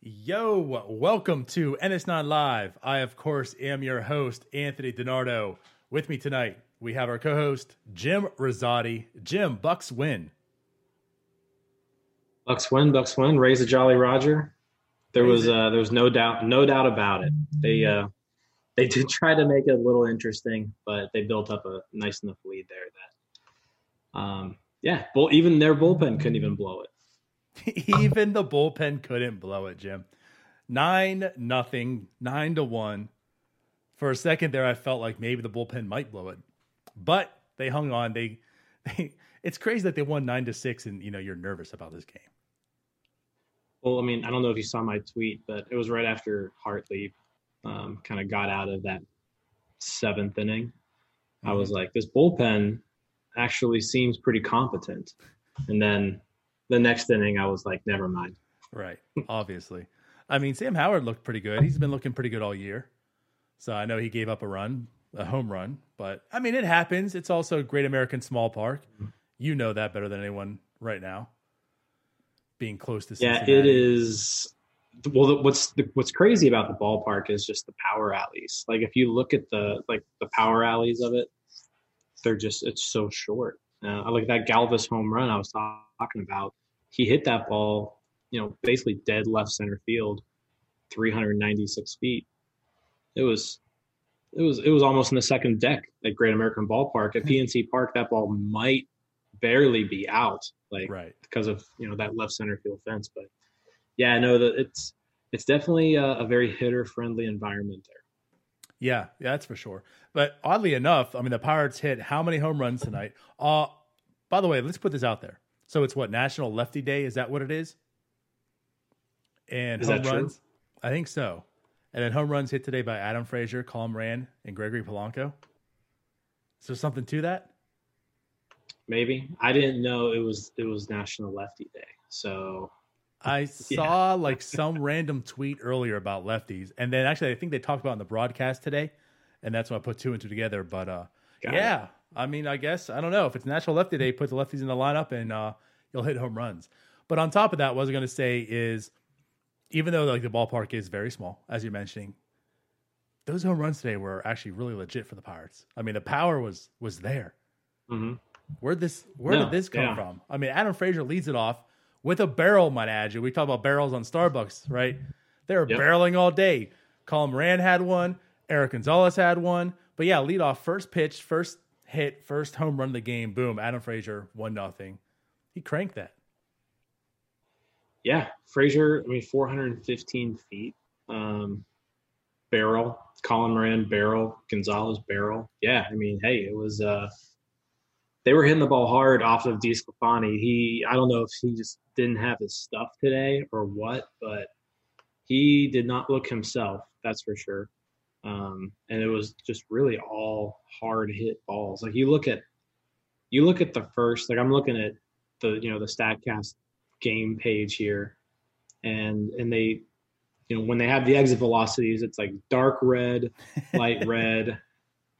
Yo, welcome to NS9 Live. I, of course, am your host, Anthony DiNardo. With me tonight, we have our co host, Jim Rosati. Jim, Bucks win. Bucks win, Bucks win. Raise a Jolly Roger. There was uh, there was no doubt, no doubt about it. They uh, they did try to make it a little interesting, but they built up a nice enough lead there that, um, yeah, bull, even their bullpen couldn't even blow it. Even the bullpen couldn't blow it, Jim. Nine nothing, nine to one. For a second there, I felt like maybe the bullpen might blow it, but they hung on. They, they. It's crazy that they won nine to six, and you know you're nervous about this game. Well, I mean, I don't know if you saw my tweet, but it was right after Hartlieb um, kind of got out of that seventh inning. Mm-hmm. I was like, this bullpen actually seems pretty competent. And then the next inning, I was like, never mind. Right. Obviously. I mean, Sam Howard looked pretty good. He's been looking pretty good all year. So I know he gave up a run, a home run, but I mean, it happens. It's also Great American Small Park. You know that better than anyone right now. Being close to Cincinnati. yeah, it is. Well, what's the, what's crazy about the ballpark is just the power alleys. Like if you look at the like the power alleys of it, they're just it's so short. Uh, like that Galvis home run I was talking about. He hit that ball, you know, basically dead left center field, 396 feet. It was, it was, it was almost in the second deck at Great American Ballpark. At PNC Park, that ball might barely be out, like right. because of you know that left center field fence. But yeah, I know that it's it's definitely a, a very hitter friendly environment there. Yeah, yeah, that's for sure. But oddly enough, I mean, the Pirates hit how many home runs tonight? Uh, by the way, let's put this out there. So it's what National Lefty Day? Is that what it is? And is home runs, true? I think so. And then home runs hit today by Adam Frazier, Colin Moran, and Gregory Polanco. Is there something to that? Maybe I didn't know it was it was National Lefty Day. So I saw yeah. like some random tweet earlier about lefties, and then actually I think they talked about in the broadcast today, and that's when I put two and two together. But uh, yeah, it. I mean, I guess I don't know if it's National Lefty Day, put the lefties in the lineup, and uh, you'll hit home runs. But on top of that, what I was going to say is, even though like the ballpark is very small, as you're mentioning, those home runs today were actually really legit for the Pirates. I mean, the power was was there. Mm-hmm. Where this where no, did this come yeah. from? I mean, Adam Frazier leads it off with a barrel, might add you. We talk about barrels on Starbucks, right? They were yep. barreling all day. Colin Moran had one. Eric Gonzalez had one. But yeah, lead off first pitch, first hit, first home run of the game. Boom, Adam Frazier, one nothing. He cranked that. Yeah, Frazier. I mean, 415 feet. Um, barrel. Colin Moran barrel. Gonzalez barrel. Yeah, I mean, hey, it was. uh they were hitting the ball hard off of DeSclafani. He, I don't know if he just didn't have his stuff today or what, but he did not look himself. That's for sure. Um, and it was just really all hard hit balls. Like you look at, you look at the first. Like I'm looking at the, you know, the Statcast game page here, and and they, you know, when they have the exit velocities, it's like dark red, light red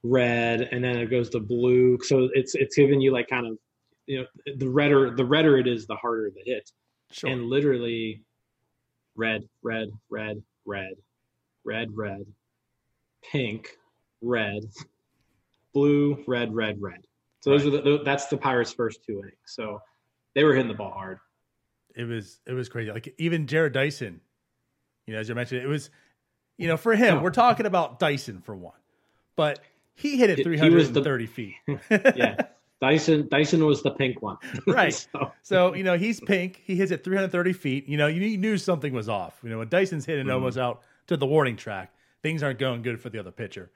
red and then it goes to blue. So it's it's giving you like kind of you know the redder the redder it is the harder the hit. Sure. and literally red red red red red red pink red blue red red red. So those right. are the that's the pirates first two innings. So they were hitting the ball hard. It was it was crazy. Like even Jarrod Dyson you know as you mentioned it was you know for him no. we're talking about dyson for one. But he hit it 330 the, feet. yeah. Dyson Dyson was the pink one. right. So. so. you know, he's pink. He hits it 330 feet. You know, you knew something was off. You know, when Dyson's hitting mm-hmm. almost out to the warning track, things aren't going good for the other pitcher.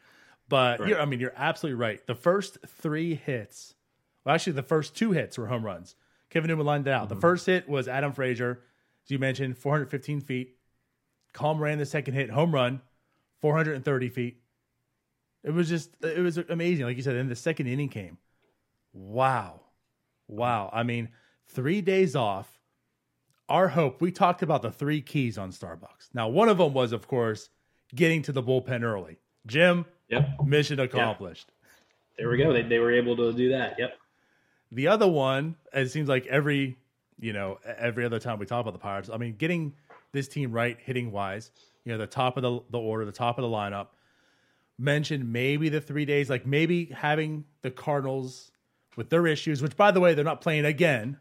But right. I mean, you're absolutely right. The first three hits, well, actually, the first two hits were home runs. Kevin Newman lined it out. Mm-hmm. The first hit was Adam Frazier, as you mentioned, 415 feet. Colin Moran the second hit, home run, 430 feet. It was just it was amazing. Like you said, then the second inning came. Wow. Wow. I mean, three days off. Our hope, we talked about the three keys on Starbucks. Now, one of them was, of course, getting to the bullpen early. Jim, yep. mission accomplished. Yep. There we go. They, they were able to do that. Yep. The other one, it seems like every, you know, every other time we talk about the Pirates, I mean, getting this team right hitting wise. You know, the top of the the order, the top of the lineup. Mentioned maybe the three days, like maybe having the Cardinals with their issues, which by the way, they're not playing again.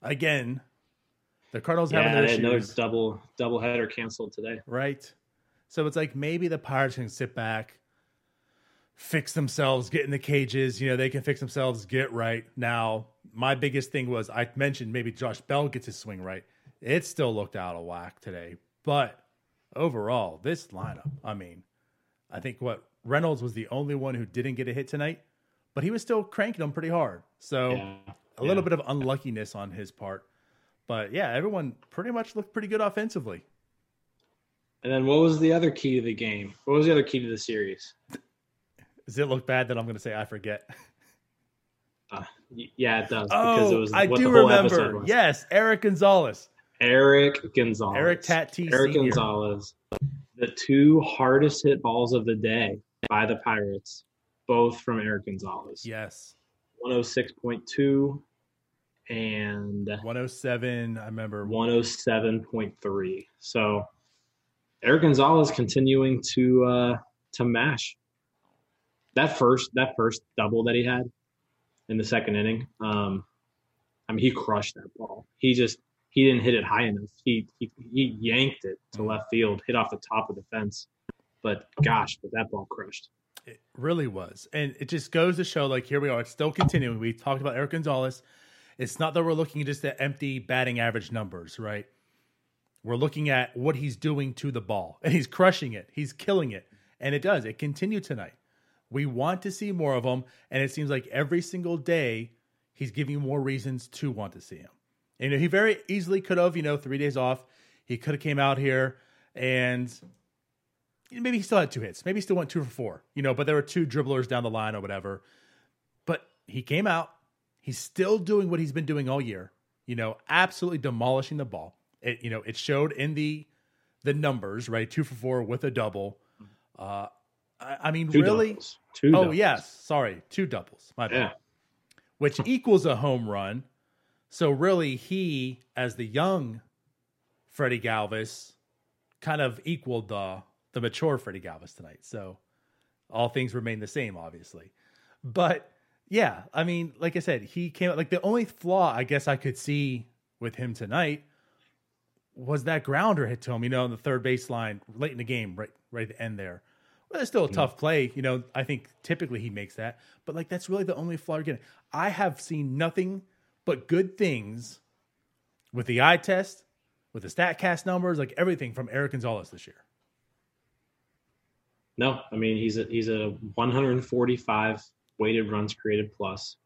Again, the Cardinals yeah, having their they had another double double header canceled today. right? So it's like maybe the Pirates can sit back, fix themselves, get in the cages. You know, they can fix themselves, get right. Now, my biggest thing was I mentioned maybe Josh Bell gets his swing right. It still looked out of whack today, but overall, this lineup, I mean, I think what Reynolds was the only one who didn't get a hit tonight, but he was still cranking them pretty hard. So Yeah, a little yeah. bit of unluckiness on his part. But yeah, everyone pretty much looked pretty good offensively. And then what was the other key to the game? What was the other key to the series? Does it look bad that I'm going to say I forget? Uh, yeah, it does because it Oh, was I what do the whole remember. was. Yes, Eric Gonzalez. Eric Gonzalez. Eric Tatis Eric Senior. Gonzalez. The two hardest hit balls of the day by the Pirates, both from Eric Gonzalez. Yes. 106.2 and 107. I remember. 107.3. So Eric Gonzalez continuing to uh to mash. That first that first double that he had in the second inning, um I mean he crushed that ball. He just he didn't hit it high enough. He he, he yanked it to left field, hit off the top of the fence. But gosh, but that ball crushed. It really was. And it just goes to show like, here we are. It's still continuing. We talked about Eric Gonzalez. It's not that we're looking just at empty batting average numbers, right? We're looking at what he's doing to the ball, and he's crushing it. He's killing it. And it does. It continued tonight. We want to see more of him. And it seems like every single day, he's giving more reasons to want to see him. And he very easily could have, you know, three days off. He could have came out here and maybe he still had two hits. Maybe he still went two for four, you know, but there were two dribblers down the line or whatever. But he came out. He's still doing what he's been doing all year, you know, absolutely demolishing the ball. It, you know, it showed in the the numbers, right? Two for four with a double. Uh, I, I mean, Two really? doubles. Two Oh, doubles. yes. Sorry. Two doubles. My bad Yeah. which equals a home run. So really, he, as the young Freddy Galvis, kind of equaled the the mature Freddy Galvis tonight. So all things remain the same, obviously. But yeah, I mean, like I said, he came out like the only flaw I guess I could see with him tonight was that grounder hit to him, you know, on the third baseline late in the game, right right at the end there. Well, it's still a hmm. tough play. You know, I think typically he makes that, but like that's really the only flaw you're getting. I have seen nothing but good things with the eye test, with the stat cast numbers, like everything from Eric Gonzalez this year. No, I mean he's a he's a 145 weighted runs created plus.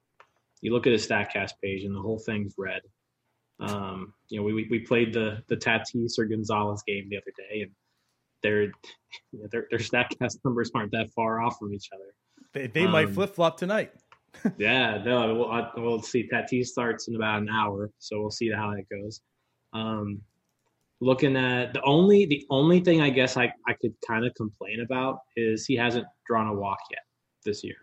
You look at his Statcast page and the whole thing's red. Um, you know, we, we played the the Tatis or Gonzalez game the other day, and their their their Statcast numbers aren't that far off from each other. They, they might Um, flip flop tonight. Yeah, no, we'll, I, we'll see. Tatis starts in about an hour, so we'll see how that goes. Um, looking at the only the only thing I guess I, I could kind of complain about is he hasn't drawn a walk yet this year.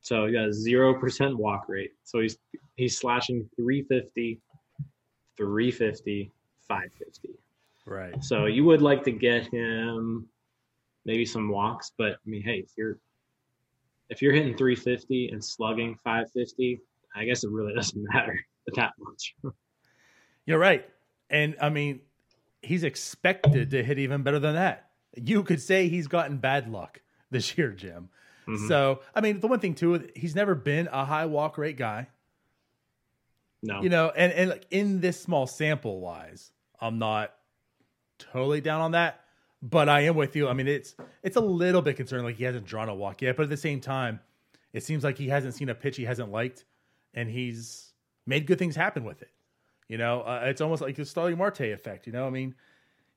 So he got a zero percent walk rate. So he's he's slashing 350, 350, 550. Right. So you would like to get him maybe some walks, but I mean, hey, if you're if you're hitting 350 and slugging 550, I guess it really doesn't matter that much. You're right. And I mean, he's expected to hit even better than that. You could say he's gotten bad luck this year, Jim. Mhm. So, I mean, the one thing too, he's never been a high walk rate guy. No, you know and and like in this small sample wise i'm not totally down on that but i am with you. I mean it's it's a little bit concerning like he hasn't drawn a walk yet but at the same time it seems like he hasn't seen a pitch he hasn't liked and he's made good things happen with it. You know uh, it's almost like the Starling Marte effect you know? I mean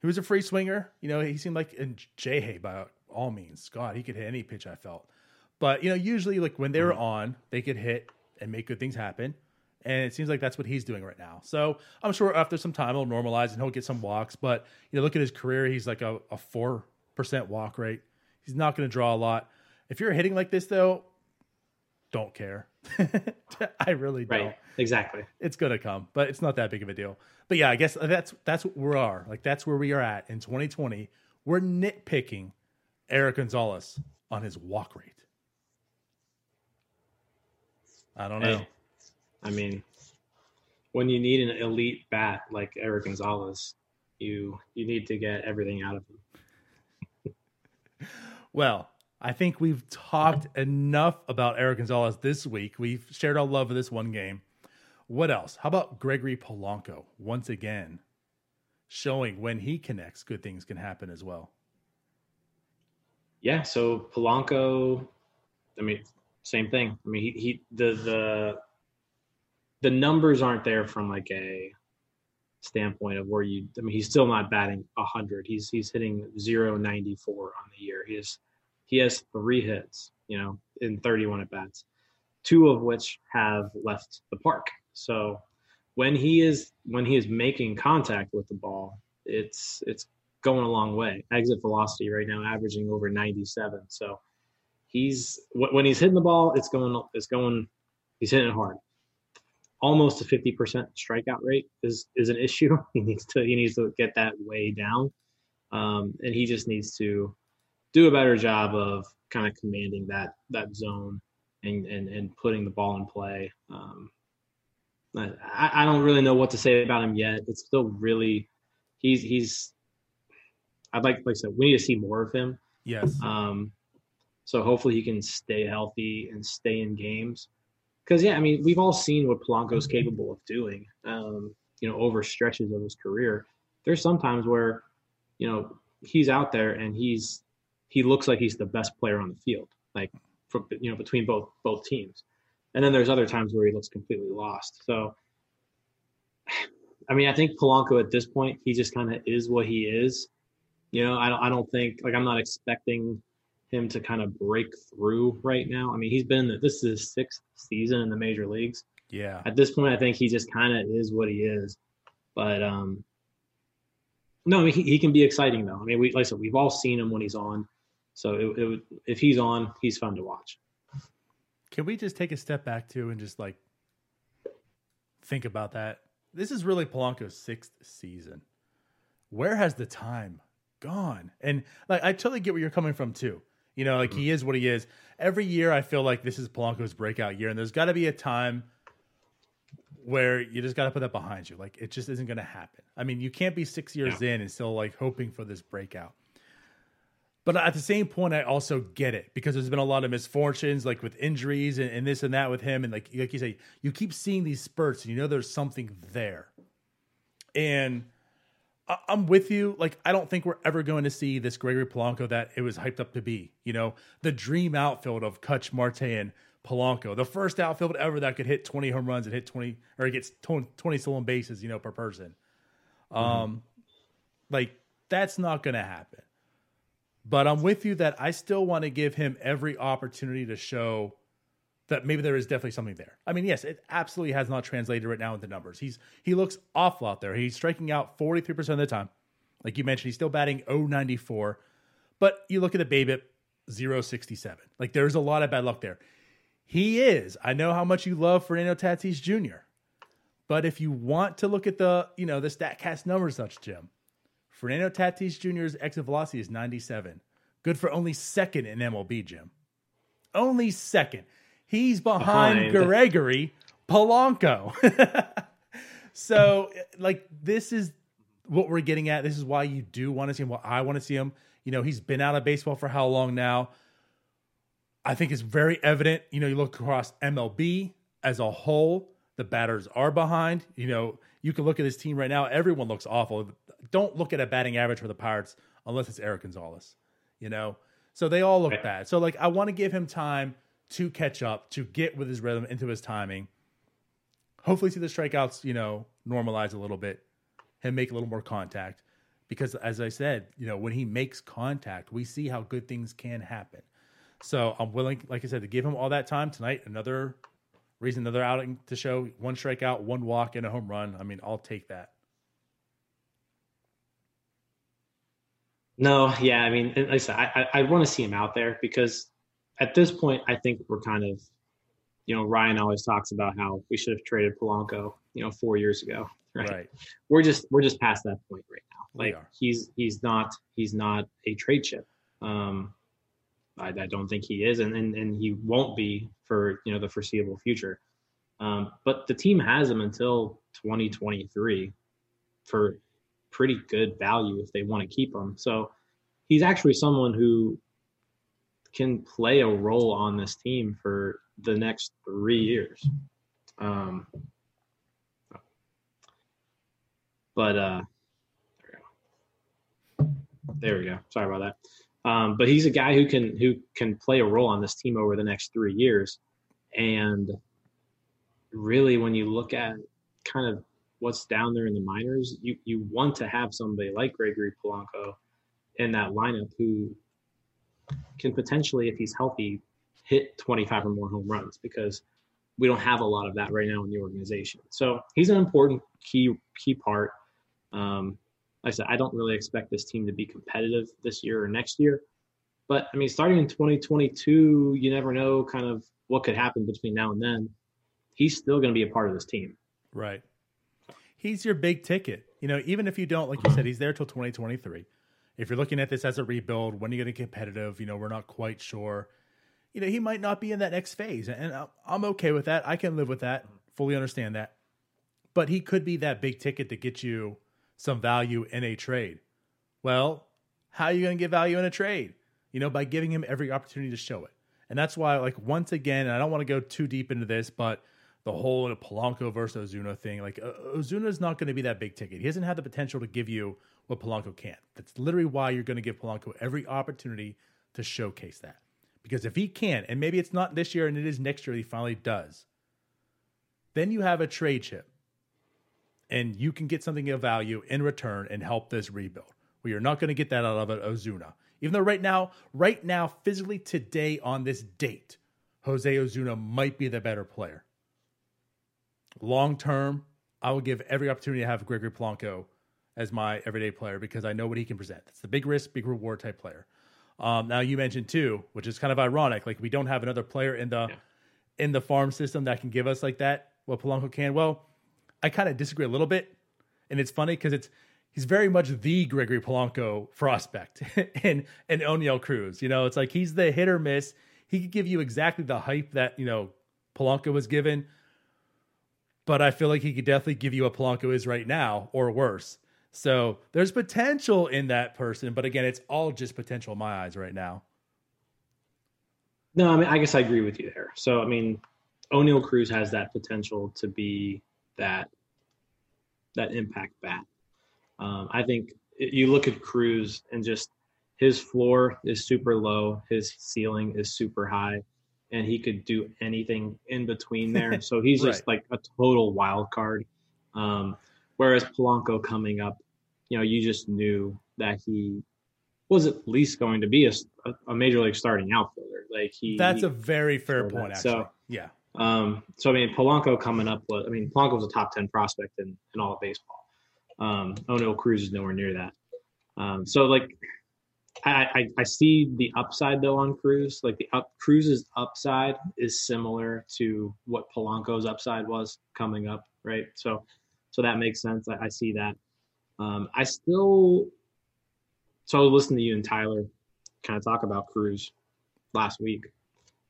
he was a free swinger you know? He seemed like and jay by all means. God he could hit any pitch i felt. But you know usually like when they were on they could hit and make good things happen and it seems like that's what he's doing right now. So I'm sure after some time he'll normalize and he'll get some walks. But you know, look at his career; he's like a four percent walk rate. He's not going to draw a lot. If you're hitting like this, though, don't care. I really don't. Right. Exactly. It's gonna come, but it's not that big of a deal. But yeah, I guess that's that's where we are. Like that's where we are at in 2020. We're nitpicking Eric Gonzalez on his walk rate. I don't know. Hey, I mean, when you need an elite bat like Eric Gonzalez, you you need to get everything out of him. well, I think we've talked enough about Eric Gonzalez this week. We've shared our love of this one game. What else? How about Gregory Polanco once again showing when he connects, good things can happen as well. Yeah, so Polanco, I mean, same thing. I mean, he, he the the the numbers aren't there from like a standpoint of where you. I mean, he's still not batting hundred. He's he's hitting zero ninety four on the year. He has he has three hits, you know, in 31 at bats, two of which have left the park. So when he is when he is making contact with the ball, it's it's going a long way. Exit velocity right now averaging over 97. So he's when he's hitting the ball, it's going it's going he's hitting it hard. Almost a 50% strikeout rate is is an issue. He needs to he needs to get that way down. Um, and he just needs to do a better job of kind of commanding that that zone and and, and putting the ball in play. Um, I, I don't really know what to say about him yet. It's still really he's he's. I'd like like I said, we need to see more of him. Yes. Um, so hopefully he can stay healthy and stay in games. Because yeah, I mean we've all seen what Polanco's capable of doing. Um, you know, over stretches of his career. There's sometimes where, you know, he's out there and he's he looks like he's the best player on the field, like for, you know between both both teams. And then there's other times where he looks completely lost. So, I mean, I think Polanco at this point he just kind of is what he is. You know, I don't I don't think like I'm not expecting him to kind of break through right now. I mean, he's been this is his sixth season in the major leagues. Yeah. At this point, I think he just kind of is what he is. But um, no, I mean, he, he can be exciting though. I mean, we like I said, we've all seen him when he's on. So it, it would, if he's on, he's fun to watch. Can we just take a step back too and just like think about that? This is really Polanco's sixth season. Where has the time gone? And like, I totally get where you're coming from too. You know, like mm-hmm. he is what he is. Every year, I feel like this is Polanco's breakout year, and there's got to be a time where you just got to put that behind you. Like, it just isn't going to happen. I mean, you can't be six years yeah. in and still like hoping for this breakout. But at the same point, I also get it because there's been a lot of misfortunes, like with injuries and, and this and that with him. And like like you say, you keep seeing these spurts, and you know there's something there. And I'm with you. Like I don't think we're ever going to see this Gregory Polanco that it was hyped up to be. You know, the dream outfield of Kutch, Marte, and Polanco, the first outfield ever that could hit 20 home runs and hit 20 or gets 20 stolen bases, you know, per person. Mm-hmm. Um, like that's not going to happen. But I'm with you that I still want to give him every opportunity to show that maybe there is definitely something there. I mean, yes, it absolutely has not translated right now into numbers. He's he looks awful out there. He's striking out 43% of the time. Like you mentioned, he's still batting 094. But you look at the BABIP 067. Like there's a lot of bad luck there. He is. I know how much you love Fernando Tatis Jr. But if you want to look at the, you know, the StatCast numbers such, Jim, Fernando Tatis Jr.'s exit velocity is 97. Good for only second in MLB, Jim. Only second. He's behind, behind. Gregory Polanco. so, like, this is what we're getting at. This is why you do want to see him. Well, I want to see him. You know, he's been out of baseball for how long now? I think it's very evident. You know, you look across MLB as a whole, the batters are behind. You know, you can look at this team right now. Everyone looks awful. Don't look at a batting average for the Pirates unless it's Eric Gonzalez. You know, so they all look bad. So like, I want to give him time to catch up, to get with his rhythm, into his timing. Hopefully, see the strikeouts, you know, normalize a little bit, and make a little more contact. Because as I said, you know, when he makes contact, we see how good things can happen. So I'm willing, like I said, to give him all that time tonight. Another reason, another outing to show one strikeout, one walk, and a home run. I mean, I'll take that. No, yeah, I mean, like I said, I, I, I want to see him out there because at this point, I think we're kind of you know, Ryan always talks about how we should have traded Polanco, you know, four years ago. Right. Right. We're just we're just past that point right now. Like he's he's not he's not a trade chip. Um, I, I don't think he is, and, and and he won't be for you know the foreseeable future. Um, but the team has him until 2023 for pretty good value if they want to keep him. So he's actually someone who can play a role on this team for the next three years. Um, but uh, there we go. There we go. Sorry about that. Um, but he's a guy who can who can play a role on this team over the next three years, and really, when you look at kind of what's down there in the minors, you you want to have somebody like Gregory Polanco in that lineup who can potentially, if he's healthy, hit 25 or more home runs because we don't have a lot of that right now in the organization. So he's an important key key part. Um, like I said, I don't really expect this team to be competitive this year or next year. But I mean, starting in 2022, you never know kind of what could happen between now and then. He's still going to be a part of this team. Right. He's your big ticket. You know, even if you don't, like you said, he's there till 2023. If you're looking at this as a rebuild, when are you going to get competitive? You know, we're not quite sure. You know, he might not be in that next phase. And I'm okay with that. I can live with that, fully understand that. But he could be that big ticket to get you some value in a trade. Well, how are you going to get value in a trade? You know, by giving him every opportunity to show it. And that's why, like, once again, and I don't want to go too deep into this, but the whole Polanco versus Osuna thing, like, Osuna is not going to be that big ticket. He doesn't have the potential to give you what Polanco can't. That's literally why you're going to give Polanco every opportunity to showcase that. Because if he can, and maybe it's not this year and it is next year, he finally does, then you have a trade chip and you can get something of value in return and help this rebuild. Well, you're not going to get that out of it, Osuna. Even though right now, right now, physically today on this date, Jose Osuna might be the better player. Long term, I will give every opportunity to have Gregory Polanco as my everyday player because I know what he can present. It's the big risk, big reward type player. Um, now you mentioned too, which is kind of ironic. Like we don't have another player in the Yeah. in the farm system that can give us like that. What Polanco can. Well, I kind of disagree a little bit, and it's funny because it's he's very much the Gregory Polanco prospect and and Oneil Cruz. You know, it's like he's the hit or miss. He could give you exactly the hype that you know Polanco was given, but I feel like he could definitely give you what Polanco is right now or worse. So there's potential in that person, but again, it's all just potential in my eyes right now. No, I mean, I guess I agree with you there. So, I mean, Oneil Cruz has that potential to be that that impact bat. Um, I think you look at Cruz and just his floor is super low, his ceiling is super high, and he could do anything in between there. So he's just like a total wild card. Um, whereas Polanco coming up, you know, you just knew that he was at least going to be a, a major league starting outfielder. Like he, That's a very fair for that. point, actually. So- yeah. um, so I mean, Polanco coming up was, I mean, Polanco was a top ten prospect in, in all of baseball. Um, Oneil Cruz is nowhere near that. Um, so like, I, I I see the upside though on Cruz. Like the up Cruz's upside is similar to what Polanco's upside was coming up, right? So so that makes sense. I, I see that. Um, I still so I was listening to you and Tyler kind of talk about Cruz last week,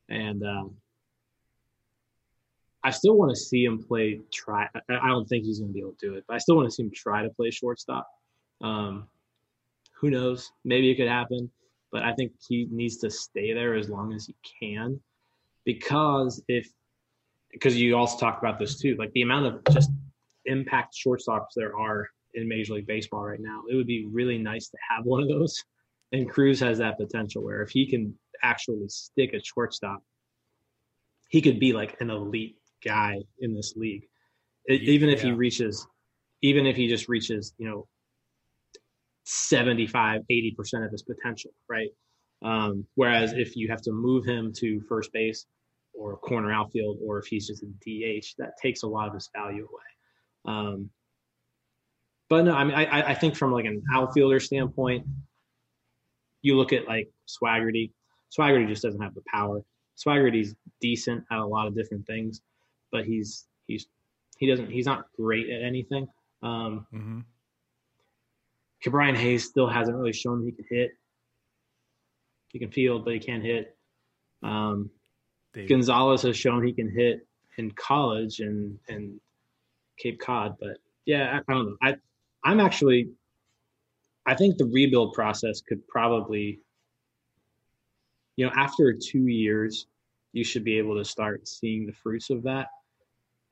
and. Um, I still want to see him play. Try. I I don't think he's going to be able to do it, but I still want to see him try to play shortstop. Um, who knows? Maybe it could happen, but I think he needs to stay there as long as he can, because if because you also talked about this too, like the amount of just impact shortstops there are in Major League Baseball right now, it would be really nice to have one of those. And Cruz has that potential where if he can actually stick at shortstop, he could be like an elite guy in this league. E- even if he reaches, even if he just reaches, you know, 75, 80% of his potential, right? Um, whereas if you have to move him to first base or corner outfield, or if he's just a DH, that takes a lot of his value away. Um, but no, I mean, I, I- think from like an outfielder standpoint, you look at like Swaggerty. Swaggerty just doesn't have the power. Swaggerty's decent at a lot of different things, but he's he's he doesn't he's not great at anything. Um, mm-hmm. Ke'Bryan Hayes still hasn't really shown he can hit. He can field, but he can't hit. Um, Gonzalez has shown he can hit in college and and Cape Cod, but yeah, I, I don't know. I I'm actually I think the rebuild process could probably you know after two years you should be able to start seeing the fruits of that.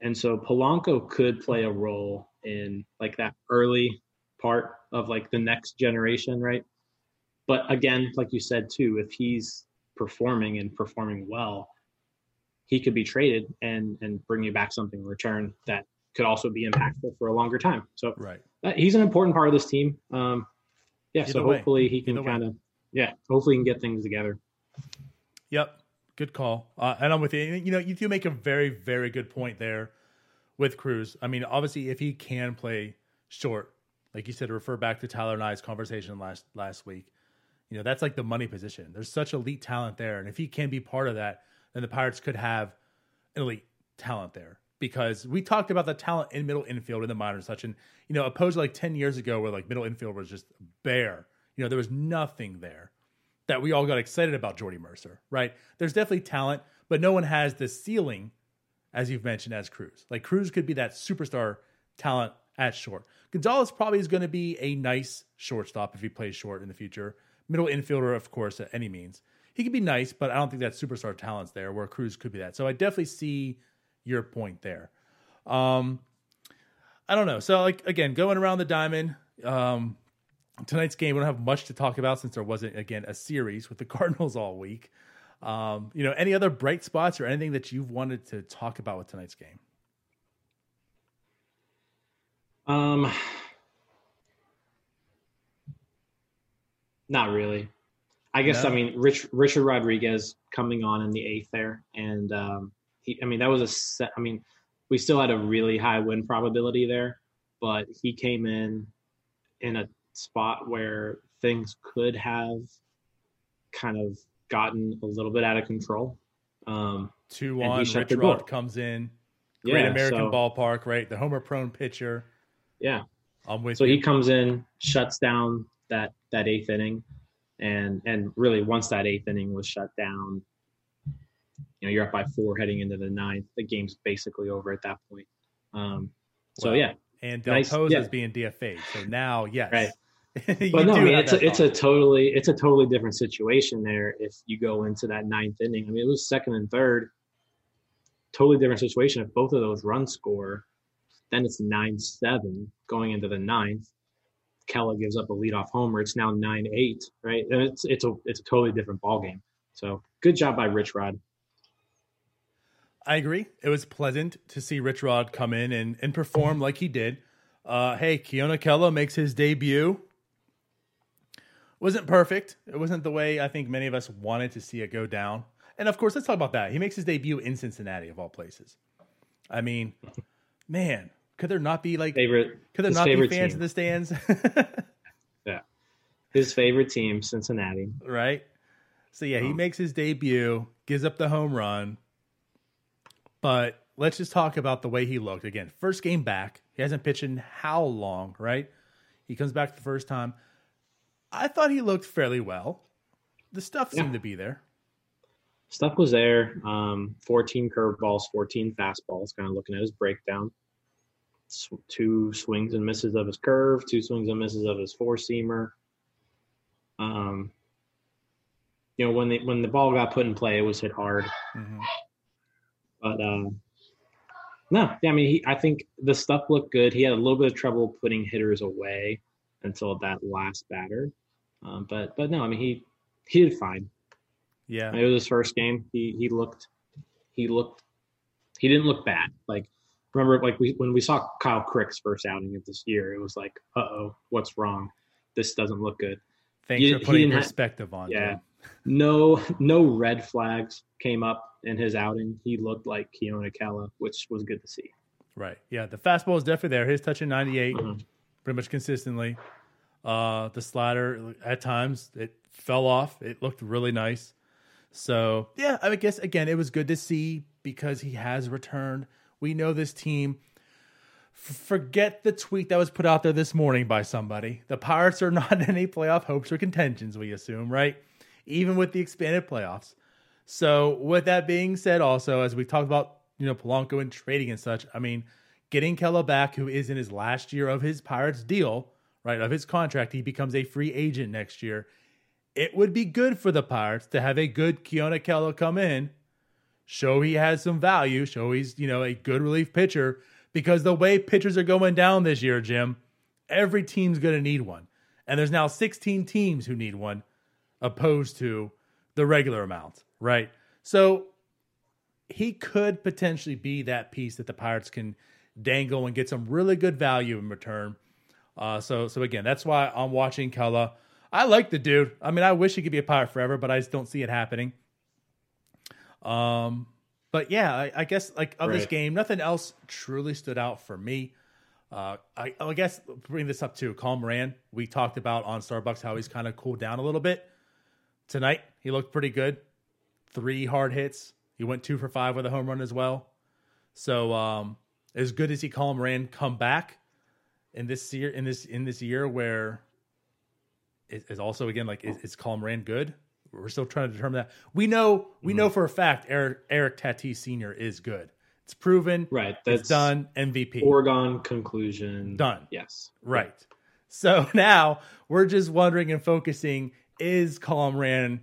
And so Polanco could play a role in like that early part of like the next generation, right? But again, like you said too, if he's performing and performing well, he could be traded and and bring you back something in return that could also be impactful for a longer time. So right, uh, he's an important part of this team. Um, yeah, Either so way. hopefully he can kind of yeah, hopefully he can get things together. Yep, good call. Uh, and I'm with you. You know, you do make a very very good point there with Cruz. I mean, obviously, if he can play short, like you said, refer back to Tyler and I's conversation last last week. You know, that's like the money position. There's such elite talent there, and if he can be part of that, then the Pirates could have elite talent there. Because we talked about the talent in middle infield in the minors, such and you know, opposed to like ten years ago, where like middle infield was just bare. You know, there was nothing there that we all got excited about Jordy Mercer, right? There's definitely talent, but no one has the ceiling, as you've mentioned, as Cruz. Like Cruz could be that superstar talent at short. Gonzalez probably is going to be a nice shortstop if he plays short in the future. Middle infielder, of course, at any means. He could be nice, but I don't think that superstar talent's there where Cruz could be that. So I definitely see your point there. Um, I don't know. So like again, going around the diamond, um, tonight's game we don't have much to talk about since there wasn't again a series with the Cardinals all week. Um, you know, any other bright spots or anything that you've wanted to talk about with tonight's game? Um, not really. I guess no. I mean Rich, Richard Rodriguez coming on in the eighth there, and um, I mean that was a set. I mean, we still had a really high win probability there, but he came in in a spot where things could have kind of gotten a little bit out of control. Um, Two one, Rich Rod comes in, Great yeah, American so, Ballpark, right? The homer prone pitcher. Yeah. I'm with so you. he comes in, shuts down that that eighth inning, and and really once that eighth inning was shut down, you know you're up by four heading into the ninth. The game's basically over at that point. Um, so yeah, and Del nice, Poza yeah. is being DFA. So now, yes, right. but no, I mean it's a, it's a totally it's a totally different situation there if you go into that ninth inning. I mean it was second and third, totally different situation. If both of those runs score, then it's nine seven going into the ninth. Kela gives up a leadoff homer. It's now nine eight, right? And it's it's a it's a totally different ball game. So good job by Rich Rod. I agree. It was pleasant to see Rich Rod come in and, and perform like he did. Uh, hey, Keone Kela makes his debut. Wasn't perfect. It wasn't the way I think many of us wanted to see it go down. And of course, let's talk about that. He makes his debut in Cincinnati, of all places. I mean, man, could there not be like favorite? Could there not be fans team. in the stands? yeah, his favorite team, Cincinnati. Right. So yeah, he oh. makes his debut, gives up the home run. But let's just talk about the way he looked again. First game back, he hasn't pitched in how long, right? He comes back the first time. I thought he looked fairly well. The stuff yeah. seemed to be there. Stuff was there. Um, 14 curveballs, 14 fastballs, kind of looking at his breakdown two swings and misses of his curve, two swings and misses of his four seamer. Um, you know, when the when the ball got put in play, it was hit hard. Mm-hmm. But uh, no, yeah, I mean, he, I think the stuff looked good. He had a little bit of trouble putting hitters away until that last batter. Um, but but no, I mean, he he did fine. Yeah, it was his first game. He he looked he looked he didn't look bad. Like remember like we when we saw Kyle Crick's first outing of this year, it was like, uh oh, what's wrong? This doesn't look good. Thanks he, for putting perspective have, on. Yeah. No no red flags came up in his outing. He looked like Keone Kela, which was good to see. Right. Yeah. The fastball is definitely there. His touching 98 mm-hmm. pretty much consistently. Uh, the slider at times it fell off. It looked really nice. So yeah, I guess again it was good to see because he has returned. We know this team. Forget the tweet that was put out there this morning by somebody. The Pirates are not in any playoff hopes or contentions. We assume, right? Even with the expanded playoffs. So with that being said, also as we talked about, you know, Polanco and trading and such. I mean, getting Kela back, who is in his last year of his Pirates deal, right, of his contract, he becomes a free agent next year. It would be good for the Pirates to have a good Keone Kela come in, show he has some value, show he's, you know, a good relief pitcher, because the way pitchers are going down this year, Jim, every team's going to need one. And there's now 16 teams who need one, opposed to the regular amount, right? So he could potentially be that piece that the Pirates can dangle and get some really good value in return. Uh, so so again, that's why I'm watching Kela. I like the dude. I mean, I wish he could be a pirate forever, but I just don't see it happening. Um, but yeah, I, I guess like of right. this game, nothing else truly stood out for me. Uh, I, I guess bring this up too. Colin Moran, we talked about on Starbucks how he's kind of cooled down a little bit. Tonight, he looked pretty good. Three hard hits. He went two for five with a home run as well. So um, as good as he Colin Moran come back in this year in this in this year where is also again like is, is Colin Moran good? We're still trying to determine that. We know we mm know for a fact Eric Eric Tatis Senior is good. It's proven. Right. That's it's done. MVP. Oregon conclusion. Done. Yes. Right. So now we're just wondering and focusing: Is Colin Moran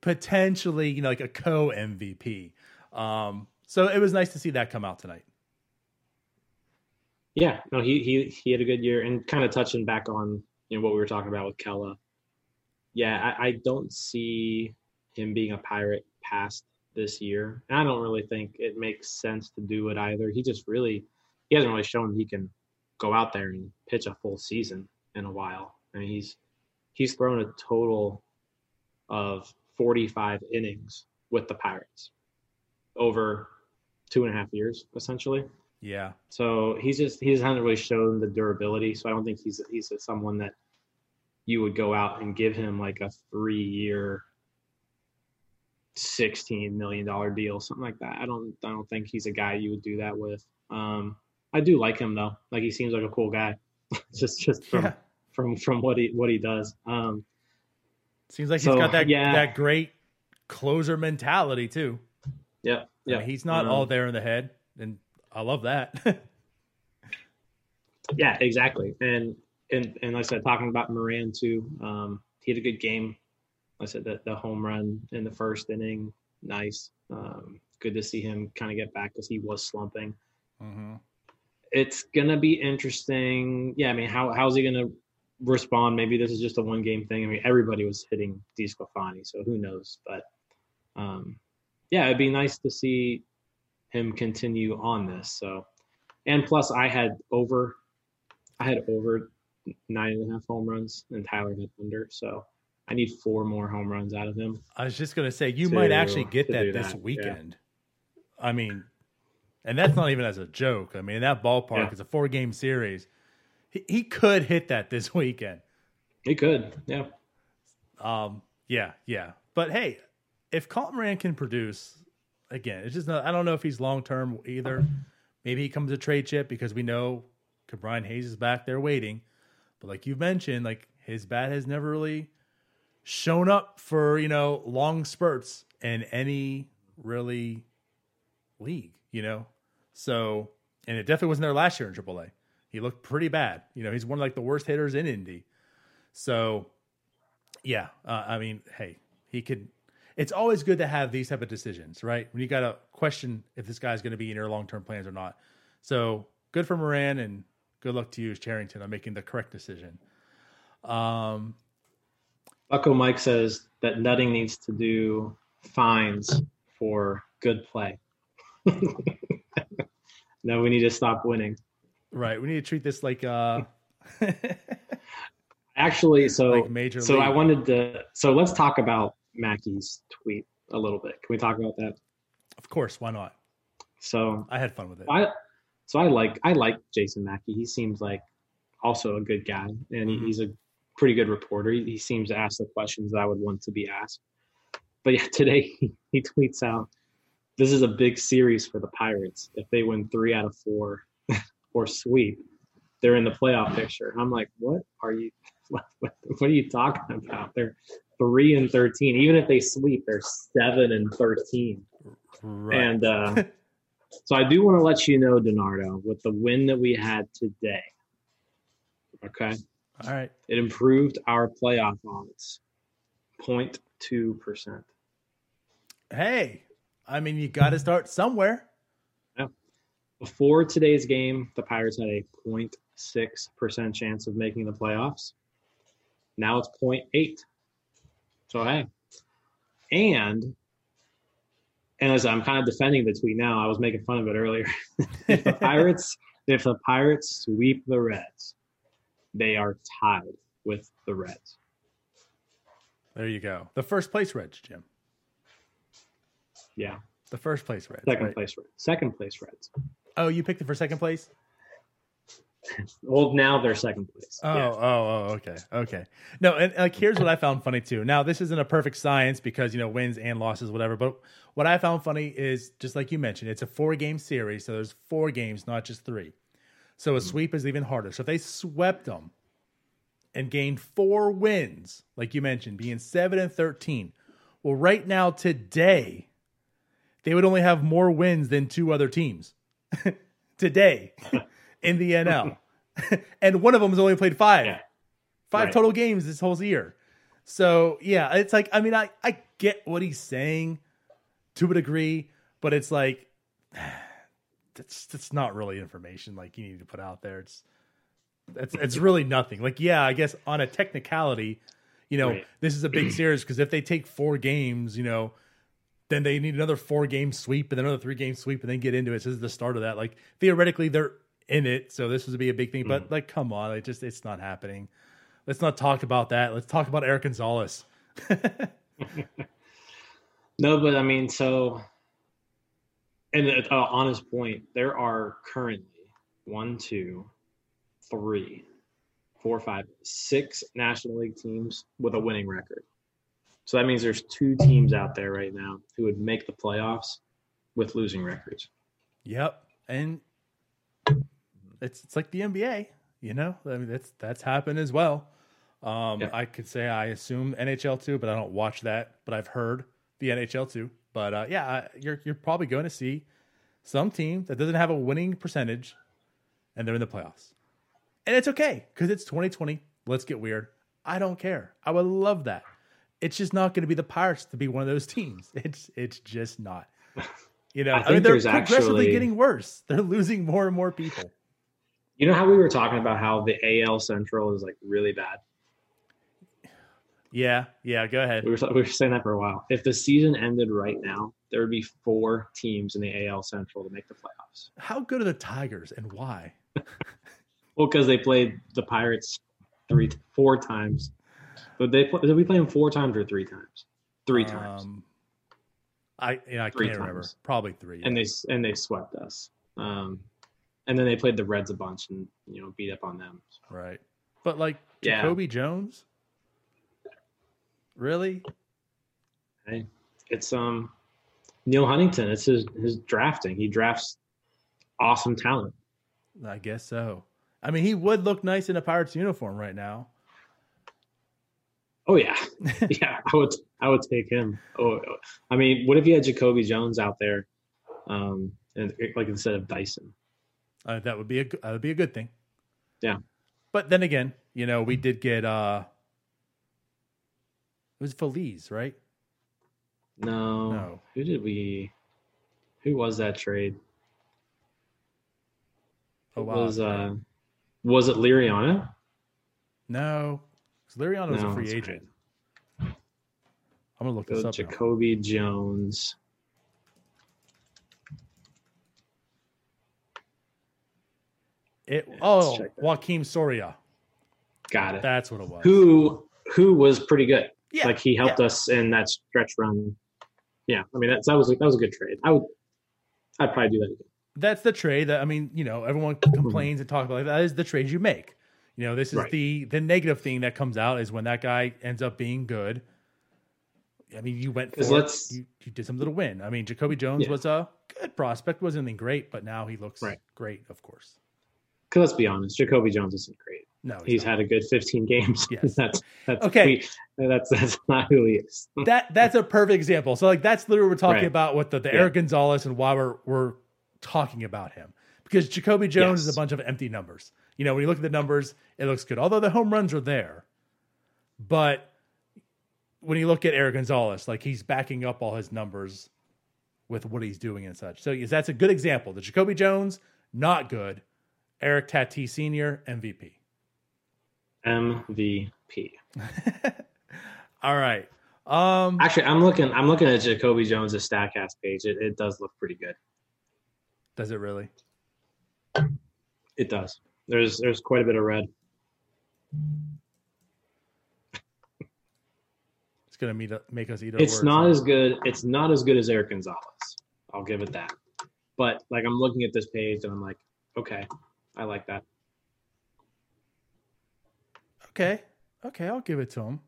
potentially, you know, like a co MVP? Um, so it was nice to see that come out tonight. Yeah, no, he he he had a good year, and kind of touching back on you know what we were talking about with Kela. Yeah, I, I don't see him being a pirate past this year. And I don't really think it makes sense to do it either. He just really he hasn't really shown he can go out there and pitch a full season in a while. I mean, he's he's thrown a total of 45 innings with the Pirates over two and a half years, essentially. Yeah. So he's just he hasn't really shown the durability. So I don't think he's he's someone that you would go out and give him like a three year, sixteen million dollar deal, something like that. I don't I don't think he's a guy you would do that with. Um, I do like him though. Like he seems like a cool guy. just just from yeah. From from what he what he does. Um, seems like so, he's got that yeah. that great closer mentality too. Yeah. Yeah. I mean, he's not um, all there in the head and I love that. yeah, exactly. And and and like I said, talking about Moran too, um, he had a good game. Like I said the, the home run in the first inning, nice. Um, good to see him kind of get back because he was slumping. Mm-hmm. It's gonna be interesting. Yeah, I mean, how how's he gonna respond? Maybe this is just a one game thing. I mean, everybody was hitting DeSclafani, so who knows? But um, yeah, it'd be nice to see him continue on this. So, and plus, I had over, I had over nine and a half home runs, and Tyler had under. So, I need four more home runs out of him. I was just gonna say you to, might actually get that this that. weekend. Yeah. I mean, and that's not even as a joke. I mean, that ballpark yeah. is a four game series. He, he could hit that this weekend. He could, yeah. Um, yeah, yeah. But hey, if Colin Moran can produce, again, it's just not, I don't know if he's long term either. Maybe he comes a trade chip because we know Brian Hayes is back there waiting. But like you mentioned, like his bat has never really shown up for, you know, long spurts in any really league, you know? So, and it definitely wasn't there last year in AAA. He looked pretty bad. You know, he's one of like the worst hitters in Indy. So, yeah, uh, I mean, hey, he could it's always good to have these type of decisions, right? When you got to question if this guy's going to be in your long term plans or not. So good for Moran and good luck to you, Cherington, on making the correct decision. Um, Bucko Mike says that Nutting needs to do fines for good play. no, we need to stop winning. Right. We need to treat this like uh actually so like major so league. I wanted to so let's talk about Mackey's tweet a little bit. Can we talk about that? Of course, why not? So I had fun with it. I, so I like I like Jason Mackey. He seems like also a good guy, and mm-hmm. he's a pretty good reporter. He, he seems to ask the questions that I would want to be asked. but yeah, today he, he tweets out, "This is a big series for the Pirates. If they win three out of four or sweep, they're in the playoff picture." I'm like, "What are you? What, what, what are you talking about? They're three and thirteen. Even if they sweep, they're seven and thirteen." Right. And uh, so I do want to let you know, DiNardo, with the win that we had today. Okay. All right. It improved our playoff odds 0.2%. Hey, I mean, you got to start somewhere. Before today's game, the Pirates had a 0.6% chance of making the playoffs. Now it's 0.8. So, hey. And, and as I'm kind of defending the tweet now, I was making fun of it earlier. if the Pirates, if the Pirates sweep the Reds, they are tied with the Reds. There you go. The first place Reds, Jim. Yeah. The first place Reds. Second right? place Reds. Second place Reds. Oh, you picked it for second place? Well, now they're second place. Oh, Yeah. oh, oh, okay, okay. No, and like here's what I found funny too. Now, this isn't a perfect science because you know wins and losses, whatever. But what I found funny is just like you mentioned, it's a four game series, so there's four games, not just three. So a hmm. sweep is even harder. So if they swept them and gained four wins, like you mentioned, being seven and thirteen, well, right now today, they would only have more wins than two other teams today in the NL, and one of them has only played five Yeah. five Right. total games this whole year. So yeah, it's like I mean I I get what he's saying to a degree, but it's like that's that's not really information like you need to put out there. It's it's it's really nothing. Like yeah, I guess on a technicality, you know, Right. this is a big series because if they take four games, you know, then they need another four game sweep and another three game sweep and then get into it. So this is the start of that. Like theoretically, they're in it, so this would be a big thing. But like, come on, it just it's not happening. Let's not talk about that. Let's talk about Erik Gonzalez. No, but I mean, so, and uh, on his point, there are currently one, two, three, four, five, six National League teams with a winning record. So that means there's two teams out there right now who would make the playoffs with losing records. Yep, and it's it's like the NBA. You know, I mean that's that's happened as well. Um, Yeah. I could say I assume NHL too, but I don't watch that. But I've heard the NHL too. But uh, yeah, you're you're probably going to see some team that doesn't have a winning percentage, and they're in the playoffs, and it's okay because it's 2020. Let's get weird. I don't care. I would love that. It's just not going to be the Pirates to be one of those teams. It's it's just not. You know, I I, mean, they're progressively actually- getting worse. They're losing more and more people. You know how we were talking about how the AL Central is like really bad? Yeah, yeah. Go ahead. We were, we were saying that for a while. If the season ended right now, there would be four teams in the AL Central to make the playoffs. How good are the Tigers and why? Well, because they played the Pirates three, four times. But they pl- did we play them four times or three times? Three times, Um, I yeah, I Three can't remember. Probably three. and they and they swept us. Um, and then they played the Reds a bunch and you know beat up on them. right. But like Yeah. Jacoby Jones, really? Hey, it's um Neal Huntington. It's his his drafting. He drafts awesome talent. I guess so. I mean, he would look nice in a Pirates uniform right now. Oh yeah, yeah. I would I would take him. Oh, I mean, what if you had Jacoby Jones out there, um, and like instead of Dyson? Uh, that would be a that would be a good thing. Yeah. But then again, you know, we did get uh it was Feliz, right? No. No. Who did we? Who was that trade? Oh wow. Was uh, was it Liriano? no. 'Cause Liriano was a free agent. I'm gonna look this up. now. Jacoby Jones. It, Yeah, oh. Joakim Soria. Got it. That's what it was. Who who was pretty good. Yeah, like he helped yeah. us in that stretch run. Yeah, I mean that's that was that was a good trade. I would I'd probably do that again. That's the trade that I mean, you know, everyone hmm. complains and talks about. Like, that is the trade you make. You know, this is Right. the the negative thing that comes out is when that guy ends up being good. I mean, you went for it. You, you, did something to win. I mean, Jacoby Jones yeah. was a good prospect, wasn't anything great, but now he looks right. great, of course. Because let's be honest, Jacoby Jones isn't great. No, he's, he's had a good 15 games. Yes, that's that's okay. We, that's that's not who he is. that that's a perfect example. So like that's literally what we're talking right. about with the, the yeah. Erik Gonzalez and why we're we're talking about him because Jacoby Jones yes. is a bunch of empty numbers. You know, when you look at the numbers, it looks good. Although the home runs are there, but when you look at Erik Gonzalez, like he's backing up all his numbers with what he's doing and such. So that's a good example. The Jacoby Jones, not good. Eric Tatis Sr., MVP. MVP. all right. Um actually I'm looking I'm looking at Jacoby Jones' Statcast page. It, it does look pretty good. Does it really? It does. There's there's quite a bit of red. It's gonna meet, make us eat our It's not as good. It's not as good as Erik Gonzalez. I'll give it that. But like I'm looking at this page and I'm like, okay, I like that. Okay, okay, I'll give it to him.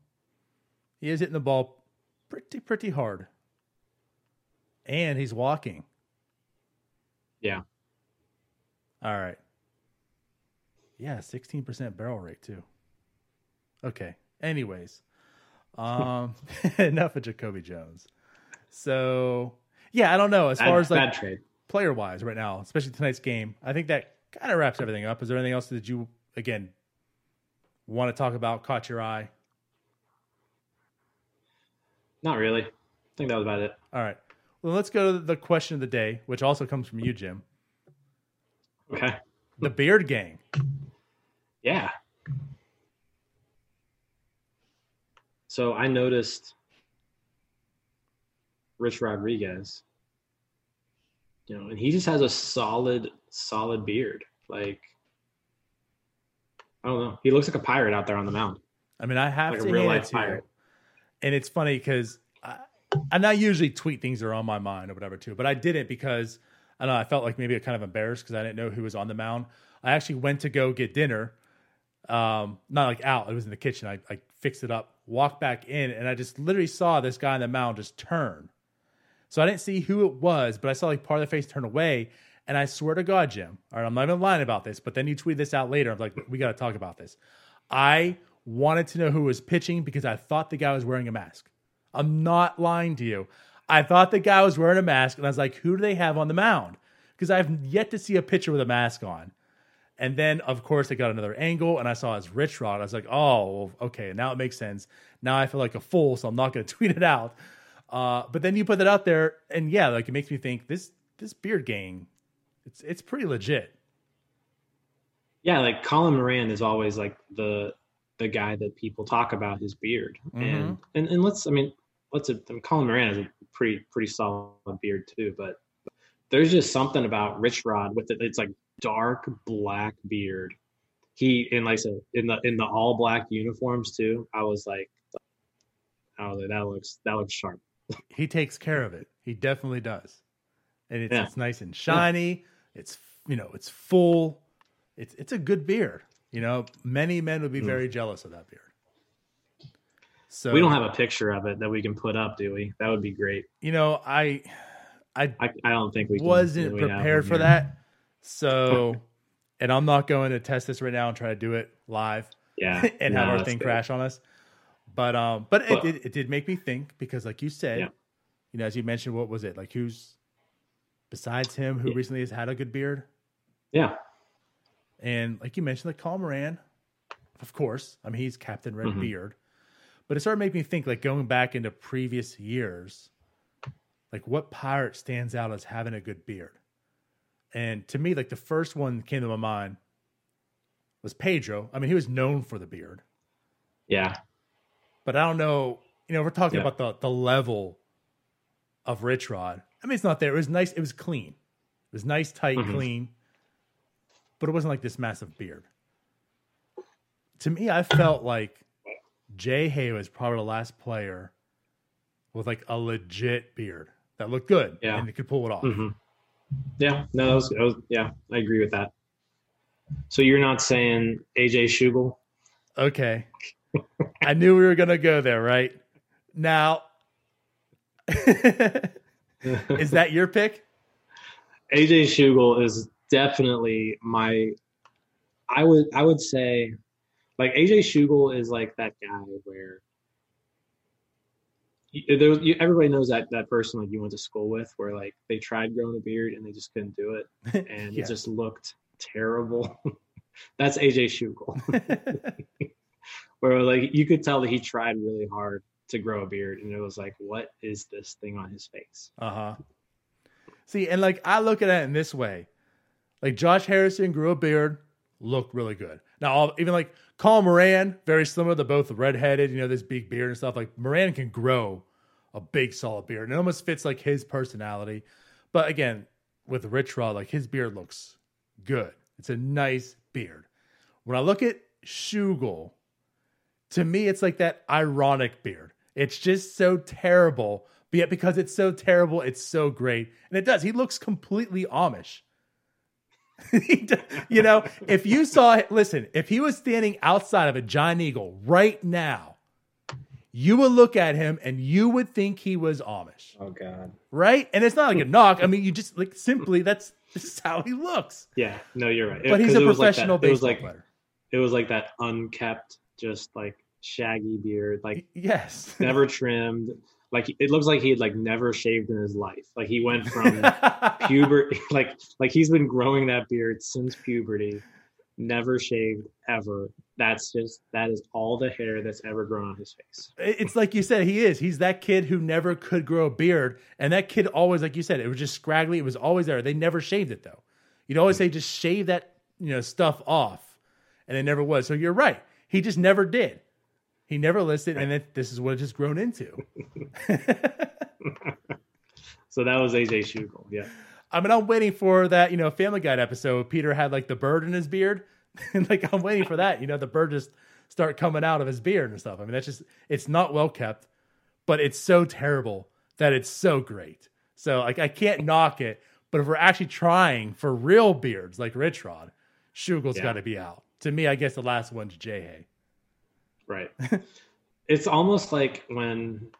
He is hitting the ball pretty pretty hard, and he's walking. Yeah. All right. Yeah, 16% barrel rate too. Okay. Anyways, um, enough of Jacoby Jones. So yeah, I don't know as bad, far as like player wise right now, especially tonight's game. I think that kind of wraps everything up. Is there anything else that you again want to talk about? Caught your eye? Not really. I think that was about it. All right. Well, let's go to the question of the day, which also comes from you, Jim. Okay. The Beard Gang. Yeah. So I noticed Rich Rodriguez, you know, and he just has a solid, solid beard. Like, I don't know. He looks like a pirate out there on the mound. I mean, I have like to a real life pirate. And it's funny because I, and I usually tweet things that are on my mind or whatever too, but I didn't because I don't know. I felt like maybe kind of embarrassed because I didn't know who was on the mound. I actually went to go get dinner, um, not like out. It was in the kitchen. I, I fixed it up walked back in, and I just literally saw this guy on the mound just turn. So I didn't see who it was, but I saw like part of the face turn away. And I swear to God, Jim, all right, I'm not even lying about this, but then you tweet this out later. I'm like, we got to talk about this. I wanted to know who was pitching because I thought the guy was wearing a mask. I'm not lying to you. I thought the guy was wearing a mask, and I was like, who do they have on the mound? Because I've yet to see a pitcher with a mask on. And then, of course, they got another angle, and I saw his rich rod. I was like, oh, okay, now it makes sense. Now I feel like a fool, so I'm not going to tweet it out. Uh, but then you put that out there, and yeah, like it makes me think this this beard gang, it's it's pretty legit. Yeah, like Colin Moran is always like the the guy that people talk about his beard, mm-hmm. and, and and let's I mean let's I mean, Colin Moran has a pretty pretty solid beard too, but there's just something about Rich Rod with it. It's like dark black beard. He and like I said in the in the all black uniforms too. I was like, I was like that looks that looks sharp. he takes care of it. He definitely does, and it's, yeah. it's nice and shiny. Yeah. It's you know it's full. It's it's a good beard. You know, many men would be mm. very jealous of that beard. So we don't have a picture of it that we can put up, do we? That would be great. You know, I I I, I don't think we wasn't prepared for that. So, and I'm not going to test this right now and try to do it live. Yeah, and no, have our thing good. crash on us. But um, but it, it, it, did make me think because, like you said, yeah. you know, as you mentioned, what was it like? Who's besides him who yeah. recently has had a good beard? Yeah, and like you mentioned, like Colin Moran, of course. I mean, he's Captain Red mm-hmm. Beard, but it started making me think, like going back into previous years, like what pirate stands out as having a good beard? And to me, like the first one that came to my mind was Pedro. I mean, he was known for the beard. Yeah. But I don't know, you know, we're talking yeah. about the the level of Rich Rod. I mean, it's not there. It was nice. It was clean. It was nice, tight, mm-hmm. clean. But it wasn't like this massive beard. To me, I felt like Jay Hay was probably the last player with like a legit beard that looked good yeah. and could pull it off. Mm-hmm. Yeah, no, that was, that was, yeah, I agree with that. So you're not saying AJ Schugel? Okay. I knew we were gonna go there, right? Now, is that your pick? AJ Schugel is definitely my. I would I would say, like AJ Schugel is like that guy where. There, you, everybody knows that that person like you went to school with, where like they tried growing a beard and they just couldn't do it, and yeah. it just looked terrible. That's AJ Schugel, where like you could tell that he tried really hard to grow a beard, and it was like, what is this thing on his face? Uh huh. See, and like I look at it in this way, like Josh Harrison grew a beard, looked really good. Now, even like Colin Moran, very similar. They're both redheaded, you know, this big beard and stuff. Like Moran can grow a big solid beard, and it almost fits like his personality. But again, with Rich Rod, like his beard looks good. It's a nice beard. When I look at Schugel, to me, it's like that ironic beard. It's just so terrible, but yet because it's so terrible, it's so great. And it does. He looks completely Amish. you know, if you saw, it, listen, if he was standing outside of a giant eagle right now, you would look at him and you would think he was Amish. Oh God! Right? And it's not like a knock. I mean, you just like simply that's this is how he looks. Yeah. No, you're right. But he's a professional like baseball it was like, player. It was like that unkept, just like shaggy beard, like yes, never trimmed. Like it looks like he had like never shaved in his life. Like he went from puberty, like like he's been growing that beard since puberty, never shaved ever. That's just that is all the hair that's ever grown on his face. It's like you said, he is. He's that kid who never could grow a beard, and that kid always, like you said, it was just scraggly. It was always there. They never shaved it though. You'd always say just shave that you know stuff off, and it never was. So you're right. He just never did. He never listed, and it, this is what it's just grown into. so that was AJ Schugel. Yeah. I mean, I'm waiting for that, you know, Family Guy episode. Peter had like the bird in his beard. and like, I'm waiting for that. You know, the bird just start coming out of his beard and stuff. I mean, that's just, it's not well kept, but it's so terrible that it's so great. So, like, I can't knock it. But if we're actually trying for real beards like Rich Rod, Schugel's yeah. got to be out. To me, I guess the last one's Jay Hay. Right. it's almost like when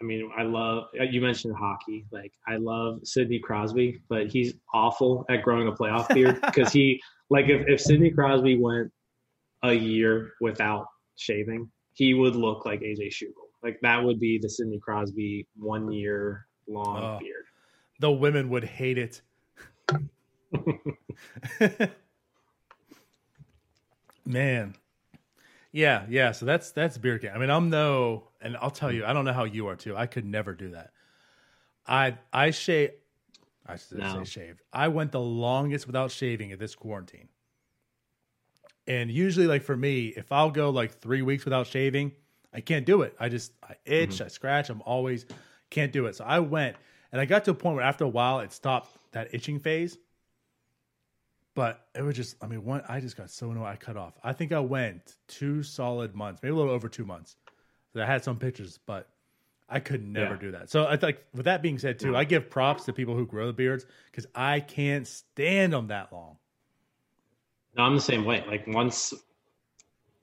I mean, I love uh, you mentioned hockey. Like I love Sidney Crosby, but he's awful at growing a playoff beard because he like if, if Sidney Crosby went a year without shaving, he would look like AJ Schugel. Like that would be the Sidney Crosby one year long oh, beard. The women would hate it. Man, yeah, yeah. So that's that's beer can. I mean, I'm no, and I'll tell you, I don't know how you are too. I could never do that. I I shave. I should no. say shaved. I went the longest without shaving at this quarantine. And usually, like for me, if I'll go like three weeks without shaving, I can't do it. I just I itch, mm-hmm. I scratch. I'm always can't do it. So I went, and I got to a point where after a while, it stopped that itching phase. But it was just, I mean, one, I just got so annoyed. I cut off. I think I went two solid months, maybe a little over two months. I had some pictures, but I could never yeah. do that. So I like, with that being said, too, no. I give props to people who grow the beards because I can't stand them that long. No, I'm the same way. Like once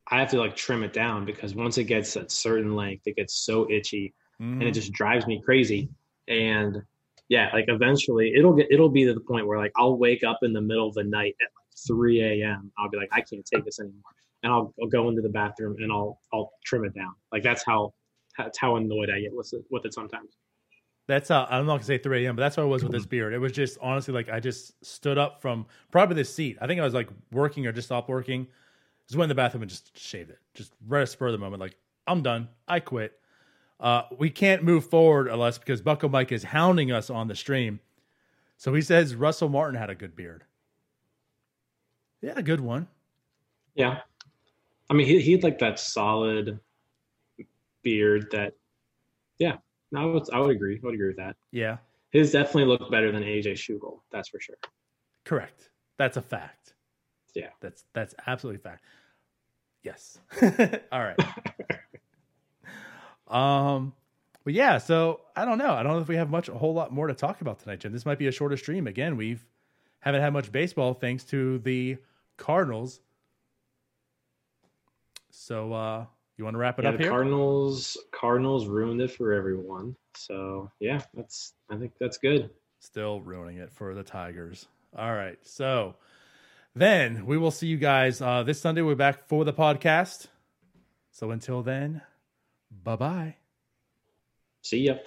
I have to like trim it down because once it gets a certain length, it gets so itchy mm-hmm. and it mm-hmm. just drives me crazy. And yeah, like eventually it'll get it'll be to the point where like I'll wake up in the middle of the night at like 3 a.m. I'll be like, I can't take this anymore, and I'll, I'll go into the bathroom and I'll I'll trim it down. Like that's how that's how annoyed I get with it with it sometimes. That's how I'm not gonna say 3 a.m., but that's what I was with this mm-hmm. beard. It was just honestly like I just stood up from probably the seat. I think I was like working or just stopped working. Just went in the bathroom and just shaved it. Just right at spur of the moment, like I'm done. I quit. Uh, we can't move forward unless because Bucko Mike is hounding us on the stream. So he says Russell Martin had a good beard. Yeah, a good one. Yeah. I mean, he, he had like that solid beard that, yeah, I would, I would agree. I would agree with that. Yeah. His definitely looked better than AJ Schugel. That's for sure. Correct. That's a fact. Yeah. That's, that's absolutely fact. Yes. All right. Um, but yeah, so I don't know. I don't know if we have much, a whole lot more to talk about tonight, Jim. This might be a shorter stream. Again, we've haven't had much baseball thanks to the Cardinals. So, uh, you want to wrap it yeah, up the here? Cardinals, Cardinals ruined it for everyone. So yeah, that's I think that's good. Still ruining it for the Tigers. All right, so then we will see you guys uh, this Sunday. We're back for the podcast. So until then, bye bye. See ya.